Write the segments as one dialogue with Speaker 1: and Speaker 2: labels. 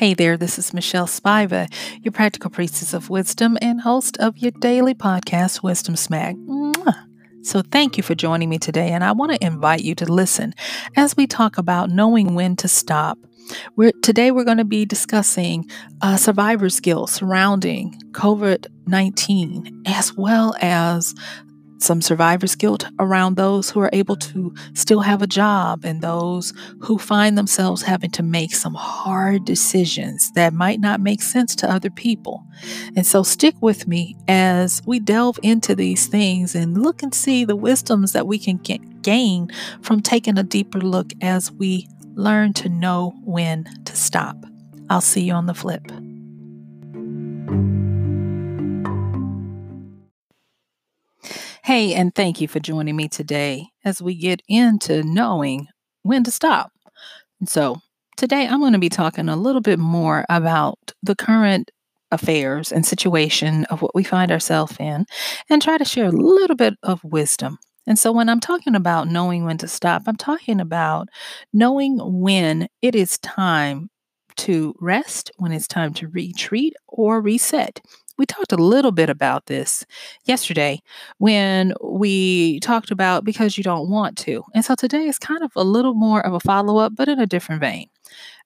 Speaker 1: Hey there, this is Michelle Spiva, your practical priestess of wisdom and host of your daily podcast, Wisdom Smack. Mwah. So, thank you for joining me today, and I want to invite you to listen as we talk about knowing when to stop. We're, today, we're going to be discussing uh, survivor's guilt surrounding COVID 19, as well as some survivor's guilt around those who are able to still have a job and those who find themselves having to make some hard decisions that might not make sense to other people. And so stick with me as we delve into these things and look and see the wisdoms that we can get, gain from taking a deeper look as we learn to know when to stop. I'll see you on the flip. Hey, and thank you for joining me today as we get into knowing when to stop. So, today I'm going to be talking a little bit more about the current affairs and situation of what we find ourselves in and try to share a little bit of wisdom. And so, when I'm talking about knowing when to stop, I'm talking about knowing when it is time to rest, when it's time to retreat or reset. We talked a little bit about this yesterday when we talked about because you don't want to. And so today is kind of a little more of a follow up, but in a different vein.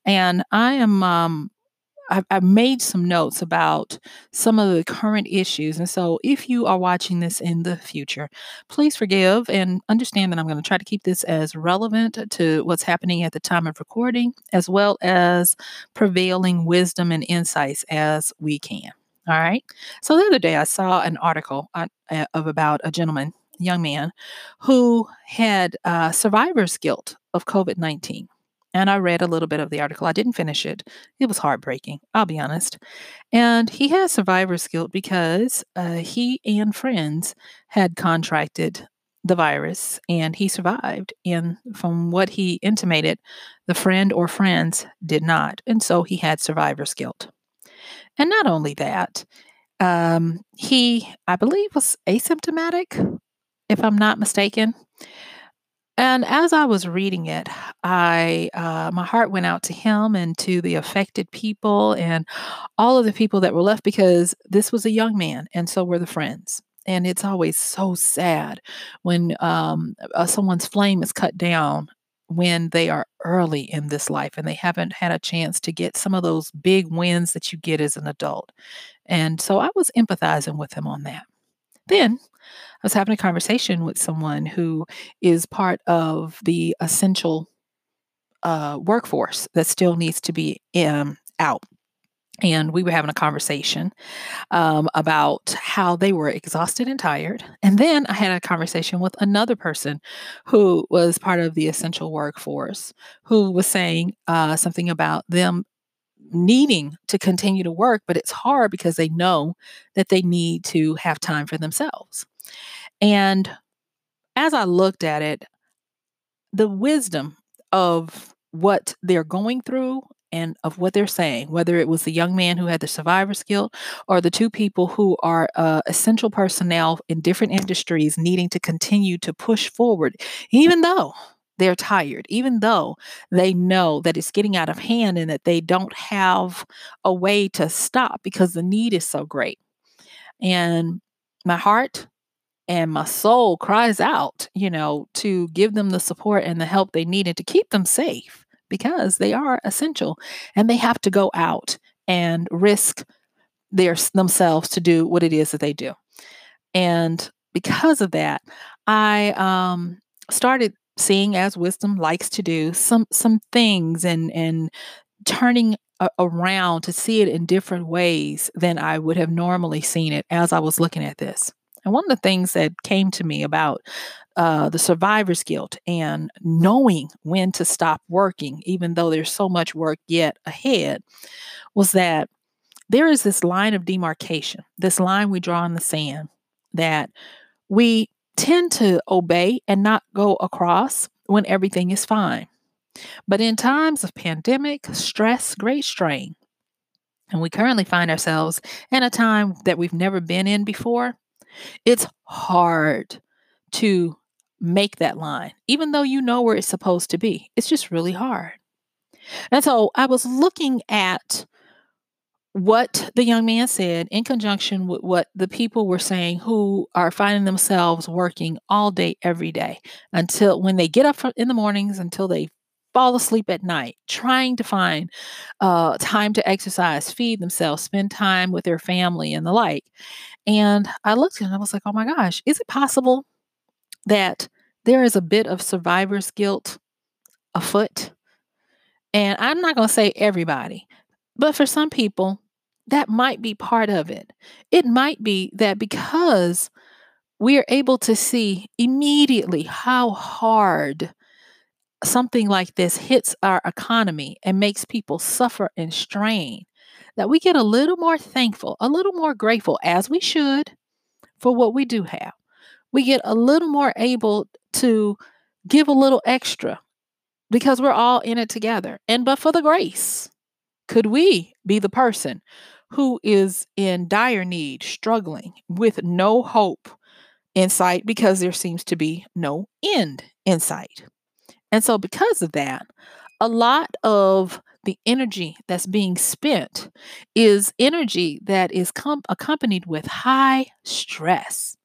Speaker 1: And I am, um, I've, I've made some notes about some of the current issues. And so if you are watching this in the future, please forgive and understand that I'm going to try to keep this as relevant to what's happening at the time of recording, as well as prevailing wisdom and insights as we can. All right. So the other day I saw an article uh, of about a gentleman, young man, who had uh, survivor's guilt of COVID 19. And I read a little bit of the article. I didn't finish it. It was heartbreaking, I'll be honest. And he had survivor's guilt because uh, he and friends had contracted the virus and he survived. And from what he intimated, the friend or friends did not. And so he had survivor's guilt. And not only that, um, he, I believe, was asymptomatic, if I'm not mistaken. And as I was reading it, I uh, my heart went out to him and to the affected people and all of the people that were left because this was a young man, and so were the friends. And it's always so sad when um, uh, someone's flame is cut down when they are early in this life and they haven't had a chance to get some of those big wins that you get as an adult. And so I was empathizing with him on that. Then I was having a conversation with someone who is part of the essential uh, workforce that still needs to be um, out and we were having a conversation um, about how they were exhausted and tired. And then I had a conversation with another person who was part of the essential workforce who was saying uh, something about them needing to continue to work, but it's hard because they know that they need to have time for themselves. And as I looked at it, the wisdom of what they're going through and of what they're saying, whether it was the young man who had the survivor's guilt or the two people who are uh, essential personnel in different industries needing to continue to push forward, even though they're tired, even though they know that it's getting out of hand and that they don't have a way to stop because the need is so great. And my heart and my soul cries out, you know, to give them the support and the help they needed to keep them safe because they are essential and they have to go out and risk their themselves to do what it is that they do. And because of that, I um, started seeing as wisdom likes to do some some things and and turning a- around to see it in different ways than I would have normally seen it as I was looking at this. And one of the things that came to me about uh, the survivor's guilt and knowing when to stop working, even though there's so much work yet ahead, was that there is this line of demarcation, this line we draw in the sand that we tend to obey and not go across when everything is fine. But in times of pandemic, stress, great strain, and we currently find ourselves in a time that we've never been in before, it's hard to make that line, even though you know where it's supposed to be. It's just really hard. And so I was looking at what the young man said in conjunction with what the people were saying who are finding themselves working all day, every day, until when they get up in the mornings until they fall asleep at night, trying to find uh, time to exercise, feed themselves, spend time with their family, and the like. And I looked and I was like, oh my gosh, is it possible that there is a bit of survivor's guilt afoot? And I'm not going to say everybody, but for some people, that might be part of it. It might be that because we are able to see immediately how hard something like this hits our economy and makes people suffer and strain, that we get a little more thankful, a little more grateful, as we should, for what we do have. We get a little more able to give a little extra because we're all in it together. And but for the grace, could we be the person who is in dire need, struggling with no hope in sight because there seems to be no end in sight. And so, because of that, a lot of the energy that's being spent is energy that is com- accompanied with high stress.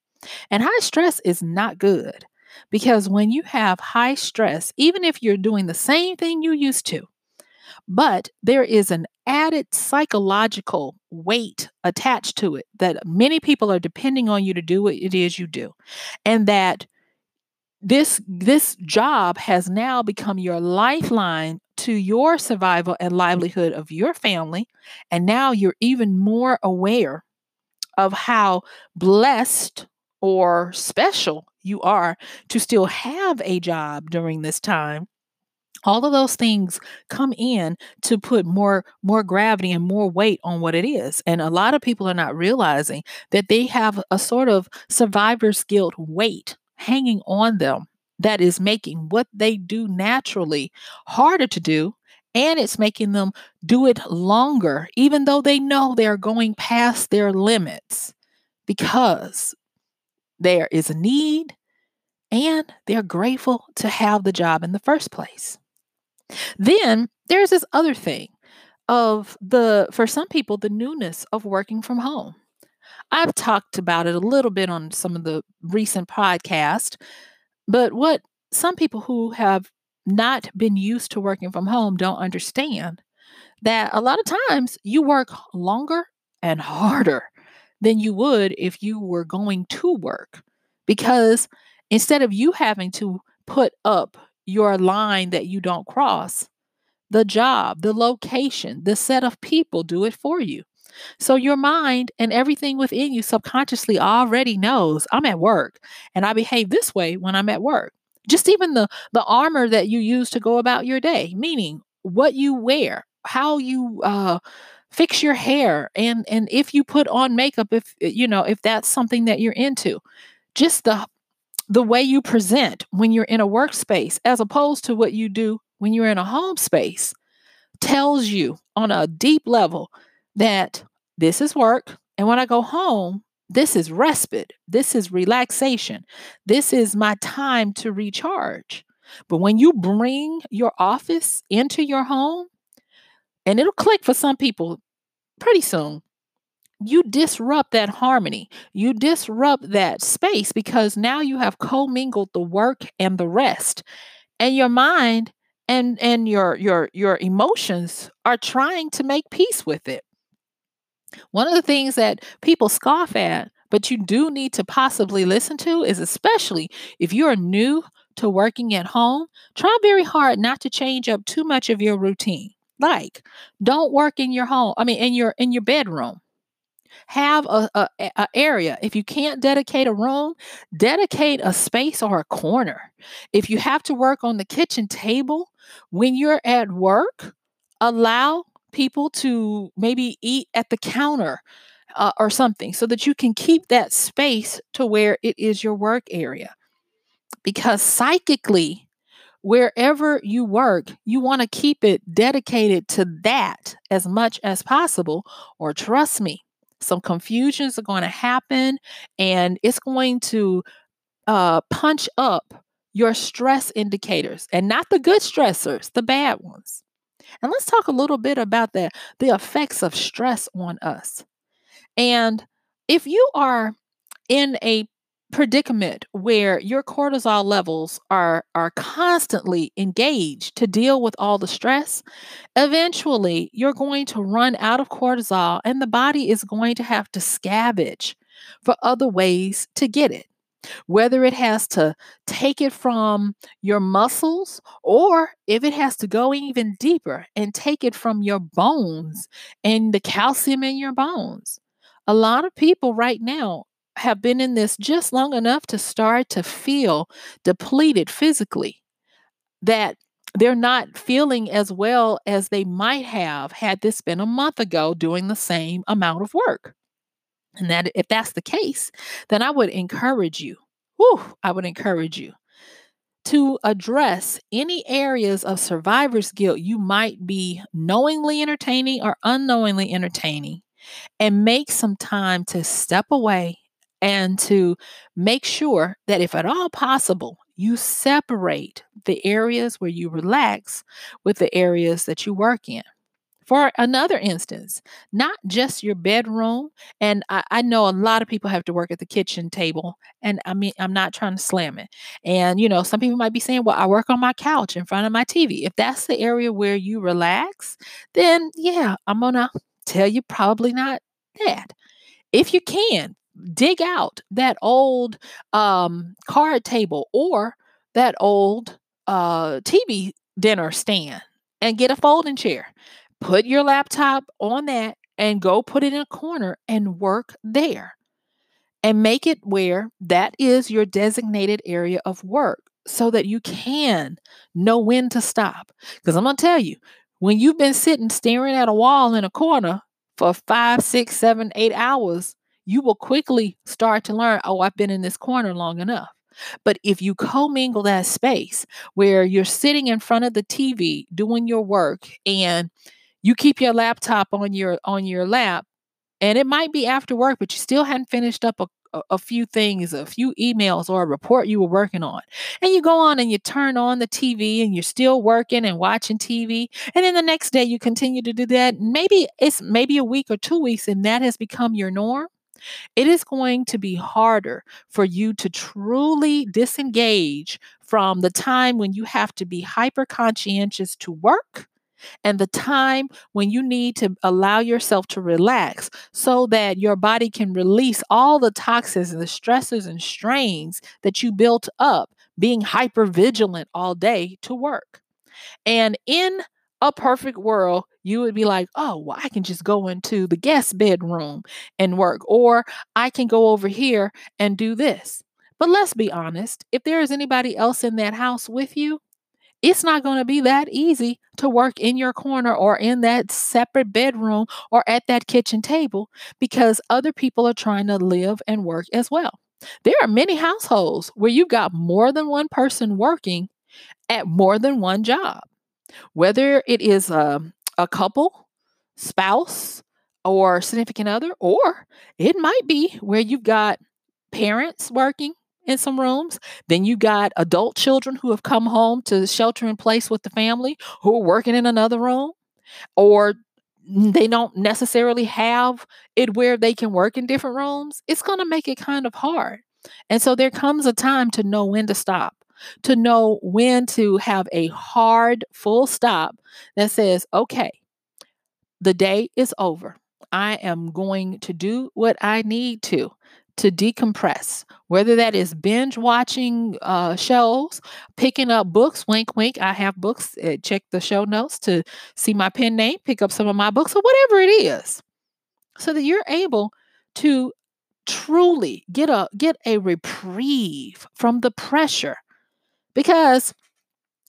Speaker 1: And high stress is not good because when you have high stress, even if you're doing the same thing you used to, but there is an added psychological weight attached to it that many people are depending on you to do what it is you do. And that this this job has now become your lifeline to your survival and livelihood of your family and now you're even more aware of how blessed or special you are to still have a job during this time. All of those things come in to put more more gravity and more weight on what it is and a lot of people are not realizing that they have a sort of survivor's guilt weight hanging on them that is making what they do naturally harder to do and it's making them do it longer even though they know they're going past their limits because there is a need and they're grateful to have the job in the first place then there's this other thing of the, for some people, the newness of working from home. I've talked about it a little bit on some of the recent podcasts, but what some people who have not been used to working from home don't understand that a lot of times you work longer and harder than you would if you were going to work because instead of you having to put up your line that you don't cross. The job, the location, the set of people do it for you. So your mind and everything within you subconsciously already knows I'm at work and I behave this way when I'm at work. Just even the the armor that you use to go about your day, meaning what you wear, how you uh fix your hair and and if you put on makeup if you know if that's something that you're into just the the way you present when you're in a workspace as opposed to what you do when you're in a home space tells you on a deep level that this is work. And when I go home, this is respite. This is relaxation. This is my time to recharge. But when you bring your office into your home, and it'll click for some people pretty soon, you disrupt that harmony. You disrupt that space because now you have commingled the work and the rest. And your mind and and your your your emotions are trying to make peace with it. One of the things that people scoff at, but you do need to possibly listen to, is especially if you're new to working at home, try very hard not to change up too much of your routine. Like, don't work in your home, I mean, in your in your bedroom. Have a, a, a, area. If you can't dedicate a room dedicate a space or a corner. If you have to work on the kitchen table when you're at work allow people to maybe eat at the counter uh, or something so that you can keep that space to where it is your work area because psychically wherever you work, you want to keep it dedicated to that as much as possible. Or trust me, some confusions are going to happen and it's going to uh, punch up your stress indicators and not the good stressors, the bad ones. And let's talk a little bit about that the effects of stress on us. And if you are in a predicament where your cortisol levels are are constantly engaged to deal with all the stress eventually you're going to run out of cortisol and the body is going to have to scavenge for other ways to get it whether it has to take it from your muscles or if it has to go even deeper and take it from your bones and the calcium in your bones a lot of people right now have been in this just long enough to start to feel depleted physically, that they're not feeling as well as they might have had this been a month ago doing the same amount of work. And that if that's the case, then I would encourage you, whew, I would encourage you to address any areas of survivor's guilt you might be knowingly entertaining or unknowingly entertaining and make some time to step away and to make sure that if at all possible, you separate the areas where you relax with the areas that you work in. For another instance, not just your bedroom, and I, I, know a lot of people have to work at the kitchen table, and I mean, I'm not trying to slam it. And, you know, some people might be saying, well, I work on my couch in front of my TV. If that's the area where you relax, then yeah, I'm gonna tell you probably not that. If you can, dig out that old um, card table or that old uh, TV dinner stand and get a folding chair. Put your laptop on that and go put it in a corner and work there. And make it where that is your designated area of work so that you can know when to stop. Because I'm going to tell you, when you've been sitting staring at a wall in a corner for five, six, seven, eight hours, you will quickly start to learn, oh, I've been in this corner long enough. But if you commingle that space where you're sitting in front of the TV doing your work and you keep your laptop on your on your lap and it might be after work but you still hadn't finished up a, a, few things a few emails or a report you were working on. And you go on and you turn on the tv and you're still working and watching tv and then the next day you continue to do that. Maybe it's maybe a week or two weeks and that has become your norm. It is going to be harder for you to truly disengage from the time when you have to be hyper conscientious to work and the time when you need to allow yourself to relax so that your body can release all the toxins and the stresses and strains that you built up being hyper vigilant all day to work. And in a perfect world, you would be like, oh, well, I can just go into the guest bedroom and work, or I can go over here and do this. But let's be honest, if there is anybody else in that house with you, it's not going to be that easy to work in your corner or in that separate bedroom or at that kitchen table because other people are trying to live and work as well. There are many households where you've got more than one person working at more than one job. Whether it is a, a couple, spouse, or significant other, or it might be where you've got parents working in some rooms. Then you got adult children who have come home to shelter in place with the family who are working in another room, or they don't necessarily have it where they can work in different rooms. It's going to make it kind of hard. And so there comes a time to know when to stop to know when to have a hard full stop that says, okay, the day is over. I am going to do what I need to to decompress, whether that is binge watching uh, shows, picking up books. Wink, wink. I have books. Uh, check the show notes to see my pen name, pick up some of my books, or whatever it is, so that you're able to truly get a get a reprieve from the pressure because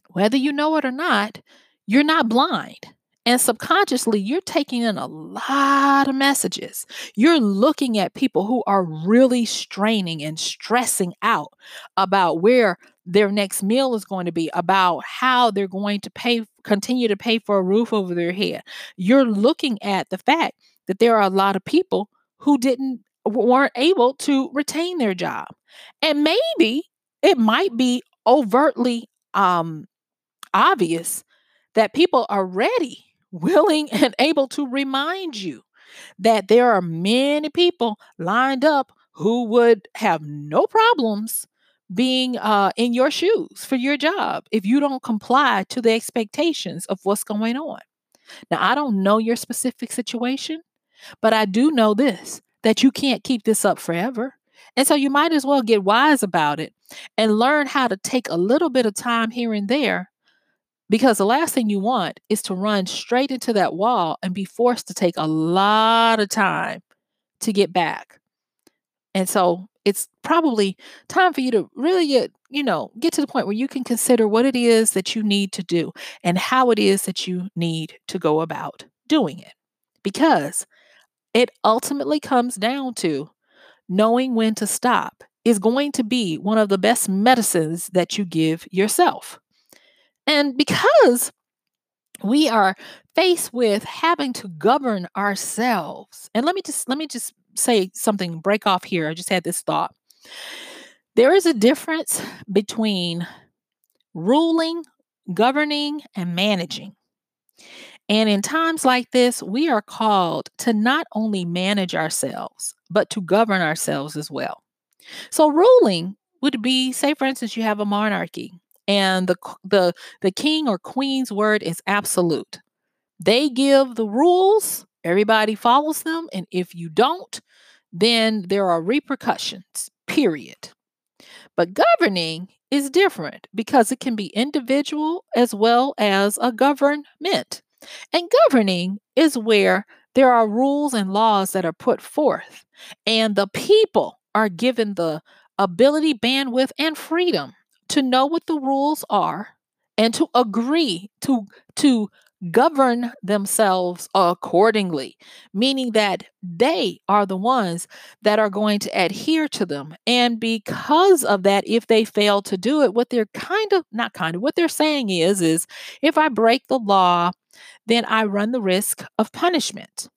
Speaker 1: whether you know it or not you're not blind and subconsciously, you're taking in a lot of messages. You're looking at people who are really straining and stressing out about where their next meal is going to be, about how they're going to pay, continue to pay for a roof over their head. You're looking at the fact that there are a lot of people who didn't weren't able to retain their job. And maybe it might be overtly um obvious that people are ready willing and able to remind you that there are many people lined up who would have no problems being uh, in your shoes for your job if you don't comply to the expectations of what's going on. Now, I don't know your specific situation, but I do know this that you can't keep this up forever. And so you might as well get wise about it and learn how to take a little bit of time here and there because the last thing you want is to run straight into that wall and be forced to take a lot of time to get back. And so it's probably time for you to really get, you know, get to the point where you can consider what it is that you need to do and how it is that you need to go about doing it. Because it ultimately comes down to knowing when to stop is going to be one of the best medicines that you give yourself. And because we are faced with having to govern ourselves. And let me just let me just say something break off here. I just had this thought. There is a difference between ruling, governing, and managing. And in times like this, we are called to not only manage ourselves, but to govern ourselves as well. So, ruling would be, say, for instance, you have a monarchy and the the the king or queen's word is absolute. They give the rules, everybody follows them, and if you don't, then there are repercussions. Period. But governing is different because it can be individual as well as a government. And governing is where there are rules and laws that are put forth, and the people are given the ability, bandwidth, and freedom to know what the rules are and to agree to to govern themselves accordingly meaning that they are the ones that are going to adhere to them. And because of that if they fail to do it what they're kind of not kind of what they're saying is is if i break the law then i run the risk of punishment.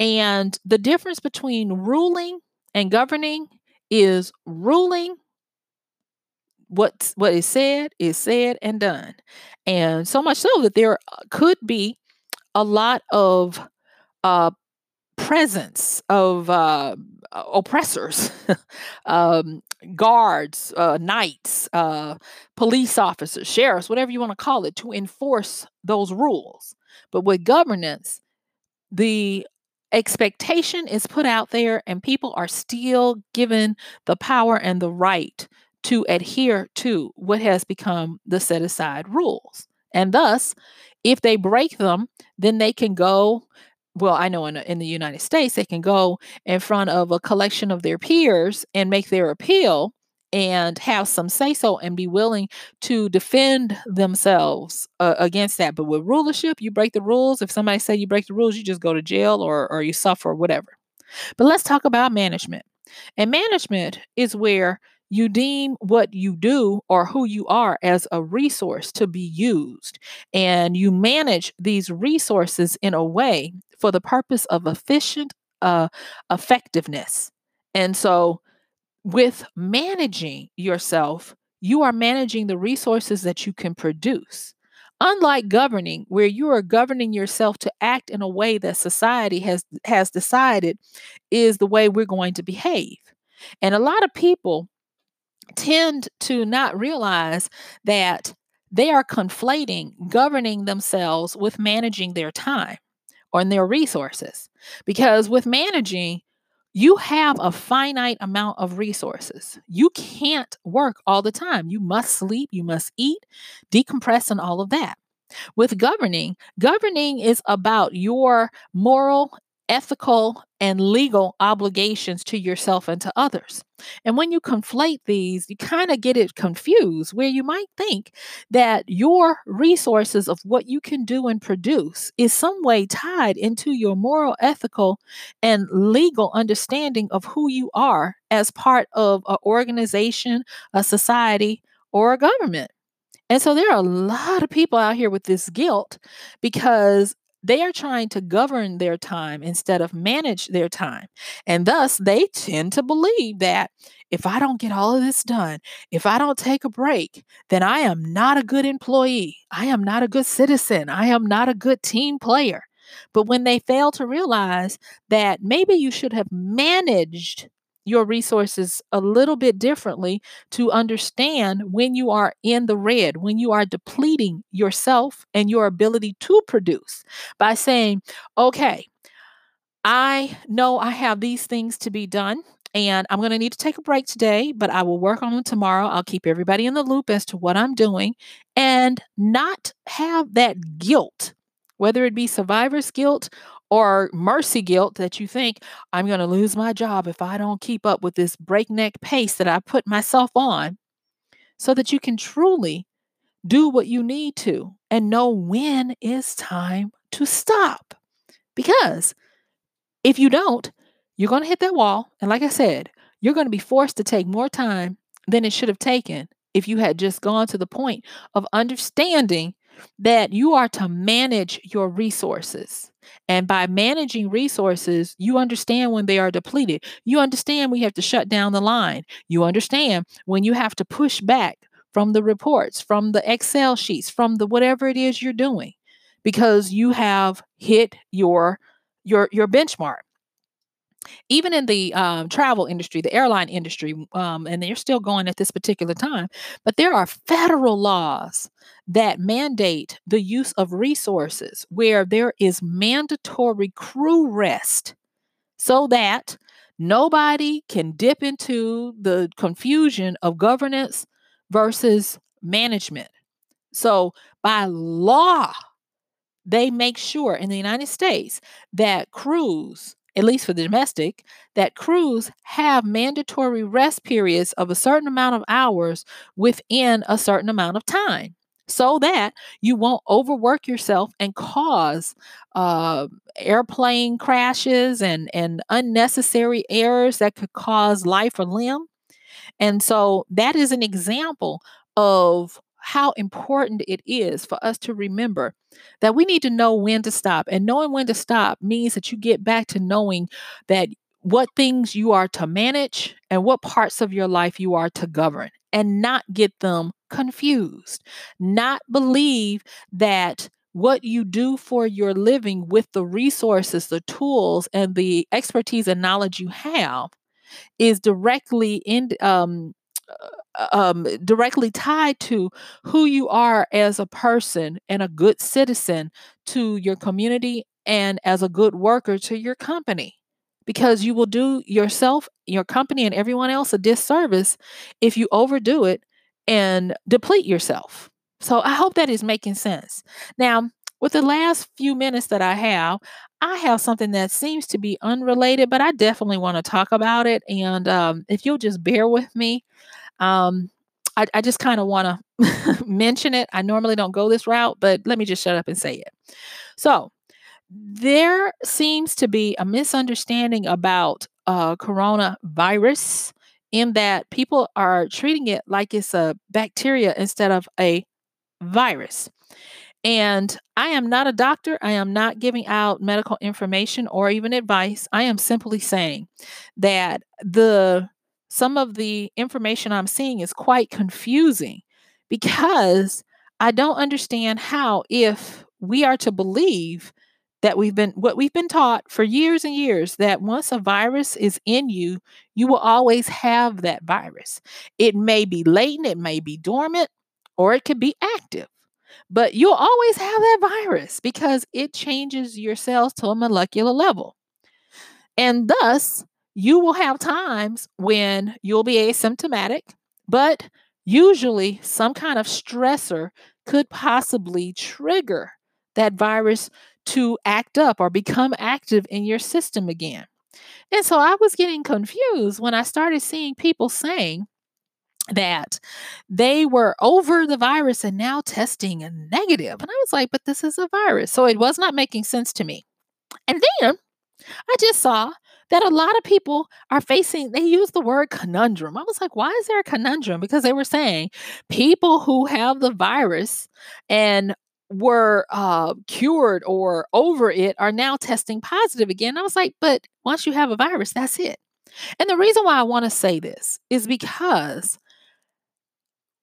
Speaker 1: And the difference between ruling and governing is ruling what what is said is said and done and so much so that there uh, could be a lot of uh, presence of uh, oppressors, um, guards, uh, knights, uh, police officers, sheriffs, whatever you want to call it, to enforce those rules. But with governance, the expectation is put out there, and people are still given the power and the right to adhere to what has become the set aside rules. And thus, if they break them, then they can go. Well, I know in, in the United States, they can go in front of a collection of their peers and make their appeal and have some say so and be willing to defend themselves uh, against that. But with rulership, you break the rules. If somebody say you break the rules, you just go to jail or, or you suffer or whatever. But let's talk about management. And management is where you deem what you do or who you are as a resource to be used, and you manage these resources in a way for the purpose of efficient uh, effectiveness. And so, with managing yourself, you are managing the resources that you can produce. Unlike governing, where you are governing yourself to act in a way that society has, has decided is the way we're going to behave. And a lot of people tend to not realize that they are conflating governing themselves with managing their time on their resources. Because with managing, you have a finite amount of resources. You can't work all the time. You must sleep, you must eat, decompress, and all of that. With governing, governing is about your moral ethical and legal obligations to yourself and to others. And when you conflate these, you kind of get it confused where you might think that your resources of what you can do and produce is some way tied into your moral, ethical, and legal understanding of who you are as part of an organization, a society, or a government. And so there are a lot of people out here with this guilt because they are trying to govern their time instead of manage their time. And thus, they tend to believe that if I don't get all of this done, if I don't take a break, then I am not a good employee. I am not a good citizen. I am not a good team player. But when they fail to realize that maybe you should have managed your resources a little bit differently to understand when you are in the red, when you are depleting yourself and your ability to produce by saying, okay, I know I have these things to be done. And I'm going to need to take a break today, but I will work on them tomorrow. I'll keep everybody in the loop as to what I'm doing and not have that guilt, whether it be survivor's guilt or mercy guilt that you think I'm going to lose my job if I don't keep up with this breakneck pace that I put myself on, so that you can truly do what you need to and know when is time to stop. Because if you don't, you're going to hit that wall. And like I said, you're going to be forced to take more time than it should have taken if you had just gone to the point of understanding that you are to manage your resources. And by managing resources, you understand when they are depleted. You understand we have to shut down the line. You understand when you have to push back from the reports, from the Excel sheets, from the whatever it is you're doing because you have hit your your your benchmark even in the um, travel industry, the airline industry, um, and they're still going at this particular time, but there are federal laws that mandate the use of resources where there is mandatory crew rest so that nobody can dip into the confusion of governance versus management. So, by law, they make sure in the United States that crews at least for the domestic, that crews have mandatory rest periods of a certain amount of hours within a certain amount of time so that you won't overwork yourself and cause uh, airplane crashes and, and unnecessary errors that could cause life or limb. And so that is an example of how important it is for us to remember that we need to know when to stop. And knowing when to stop means that you get back to knowing that what things you are to manage and what parts of your life you are to govern and not get them confused. Not believe that what you do for your living with the resources, the tools, and the expertise and knowledge you have is directly in um, um, directly tied to who you are as a person and a good citizen to your community and as a good worker to your company. Because you will do yourself, your company, and everyone else a disservice if you overdo it and deplete yourself. So I hope that is making sense. Now, with the last few minutes that I have, I have something that seems to be unrelated, but I definitely want to talk about it. And um, if you'll just bear with me, um, I, I just kind of want to mention it. I normally don't go this route, but let me just shut up and say it. So, there seems to be a misunderstanding about uh, coronavirus in that people are treating it like it's a bacteria instead of a virus. And I am not a doctor. I am not giving out medical information or even advice. I am simply saying that the some of the information I'm seeing is quite confusing because I don't understand how, if we are to believe that we've been what we've been taught for years and years that once a virus is in you, you will always have that virus. It may be latent, it may be dormant, or it could be active. but you'll always have that virus because it changes your cells to a molecular level. And thus, you will have times when you'll be asymptomatic, but usually some kind of stressor could possibly trigger that virus to act up or become active in your system again. And so I was getting confused when I started seeing people saying that they were over the virus and now testing a negative. And I was like, but this is a virus. So it was not making sense to me. And then I just saw that a lot of people are facing, they use the word conundrum. I was like, why is there a conundrum? Because they were saying people who have the virus and were uh, cured or over it are now testing positive again. I was like, but once you have a virus, that's it. And the reason why I want to say this is because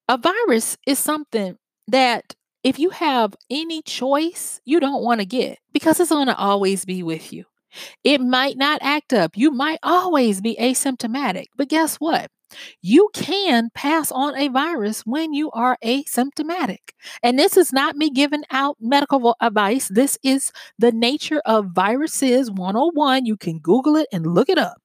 Speaker 1: a virus is something that if you have any choice, you don't want to get because it's going to always be with you. It might not act up. You might always be asymptomatic. But guess what? You can pass on a virus when you are asymptomatic. And this is not me giving out medical advice. This is the nature of viruses 101. You can Google it and look it up.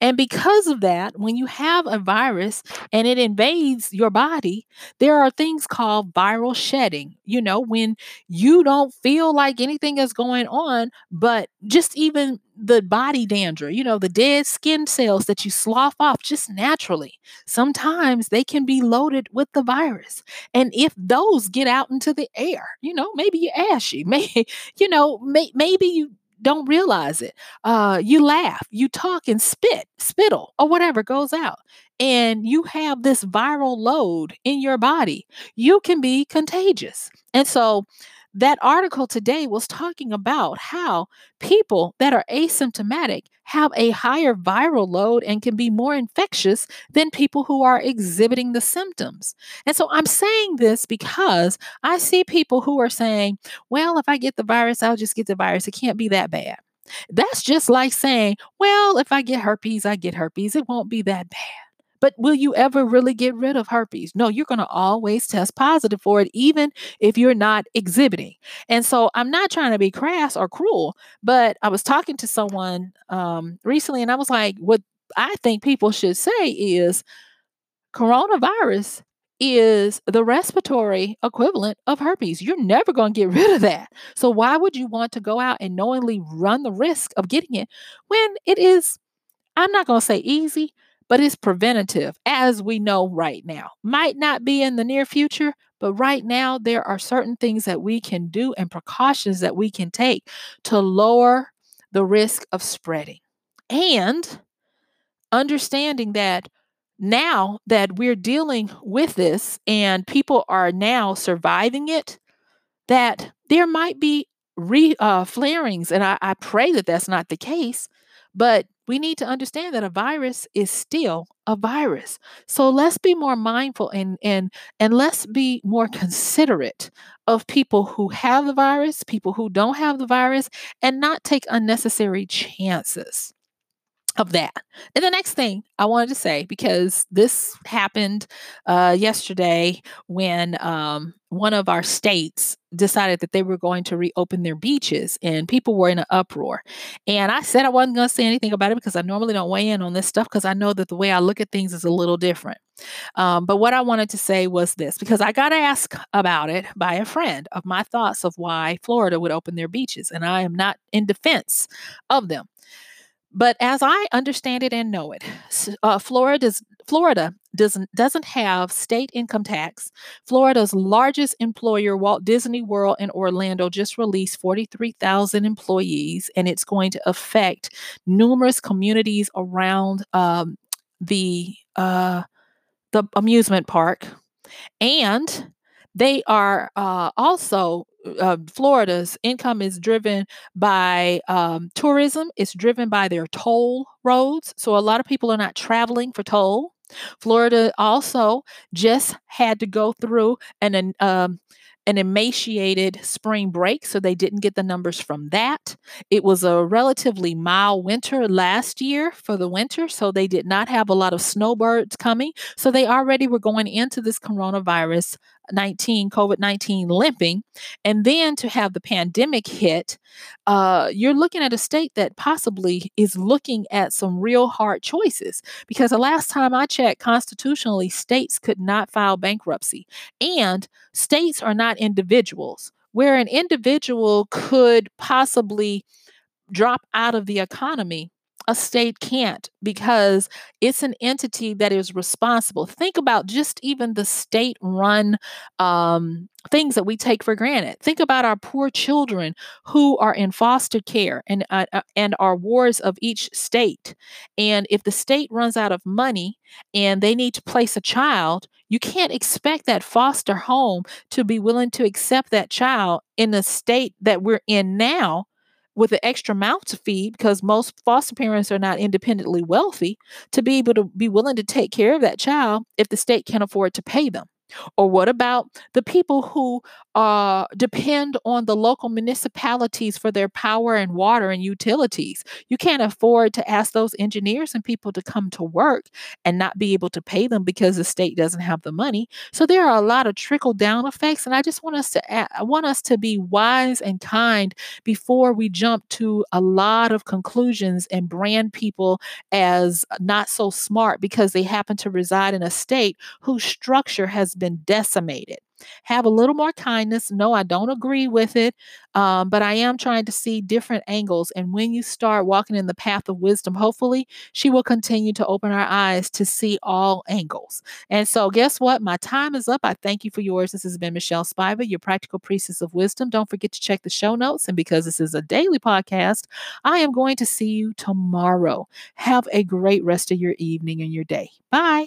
Speaker 1: And because of that, when you have a virus and it invades your body, there are things called viral shedding. You know, when you don't feel like anything is going on, but just even the body dander, you know, the dead skin cells that you slough off just naturally, sometimes they can be loaded with the virus. And if those get out into the air, you know, maybe you're ashy, maybe, you know, may, maybe you don't realize it. Uh, you laugh, you talk and spit, spittle, or whatever goes out, and you have this viral load in your body. You can be contagious. And so, that article today was talking about how people that are asymptomatic have a higher viral load and can be more infectious than people who are exhibiting the symptoms. And so I'm saying this because I see people who are saying, well, if I get the virus, I'll just get the virus. It can't be that bad. That's just like saying, well, if I get herpes, I get herpes. It won't be that bad. But will you ever really get rid of herpes? No, you're going to always test positive for it, even if you're not exhibiting. And so I'm not trying to be crass or cruel, but I was talking to someone um, recently and I was like, what I think people should say is coronavirus is the respiratory equivalent of herpes. You're never going to get rid of that. So, why would you want to go out and knowingly run the risk of getting it when it is, I'm not going to say easy, but it's preventative, as we know right now. Might not be in the near future, but right now there are certain things that we can do and precautions that we can take to lower the risk of spreading. And understanding that now that we're dealing with this and people are now surviving it, that there might be re uh, flarings, and I, I pray that that's not the case. But we need to understand that a virus is still a virus. So let's be more mindful and and and let's be more considerate of people who have the virus, people who don't have the virus, and not take unnecessary chances of that. And the next thing I wanted to say, because this happened uh, yesterday when um, one of our states decided that they were going to reopen their beaches and people were in an uproar. And I said I wasn't going to say anything about it because I normally don't weigh in on this stuff because I know that the way I look at things is a little different. Um, but what I wanted to say was this because I got asked about it by a friend of my thoughts of why Florida would open their beaches. And I am not in defense of them. But as I understand it and know it, uh, Florida's Florida doesn't doesn't have state income tax. Florida's largest employer, Walt Disney World in Orlando, just released 43,000 employees, and it's going to affect numerous communities around um, the uh, the amusement park, and they are uh, also uh, Florida's income is driven by um, tourism. It's driven by their toll roads. So a lot of people are not traveling for toll. Florida also just had to go through an um, an emaciated spring break, so they didn't get the numbers from that. It was a relatively mild winter last year for the winter, so they did not have a lot of snowbirds coming. So they already were going into this coronavirus 19, COVID 19 limping, and then to have the pandemic hit, uh, you're looking at a state that possibly is looking at some real hard choices. Because the last time I checked, constitutionally, states could not file bankruptcy, and states are not individuals. Where an individual could possibly drop out of the economy, a state can't because it's an entity that is responsible. Think about just even the state run um, things that we take for granted. Think about our poor children who are in foster care and, uh, uh, and are wards of each state. And if the state runs out of money and they need to place a child, you can't expect that foster home to be willing to accept that child in the state that we're in now with an extra mouth to feed because most foster parents are not independently wealthy to be able to be willing to take care of that child if the state can't afford to pay them. Or what about the people who uh, depend on the local municipalities for their power and water and utilities? You can't afford to ask those engineers and people to come to work and not be able to pay them because the state doesn't have the money. So there are a lot of trickle down effects, and I just want us to add, I want us to be wise and kind before we jump to a lot of conclusions and brand people as not so smart because they happen to reside in a state whose structure has been decimated. Have a little more kindness. No, I don't agree with it, um, but I am trying to see different angles. And when you start walking in the path of wisdom, hopefully she will continue to open our eyes to see all angles. And so, guess what? My time is up. I thank you for yours. This has been Michelle Spiva, your practical priestess of wisdom. Don't forget to check the show notes. And because this is a daily podcast, I am going to see you tomorrow. Have a great rest of your evening and your day. Bye.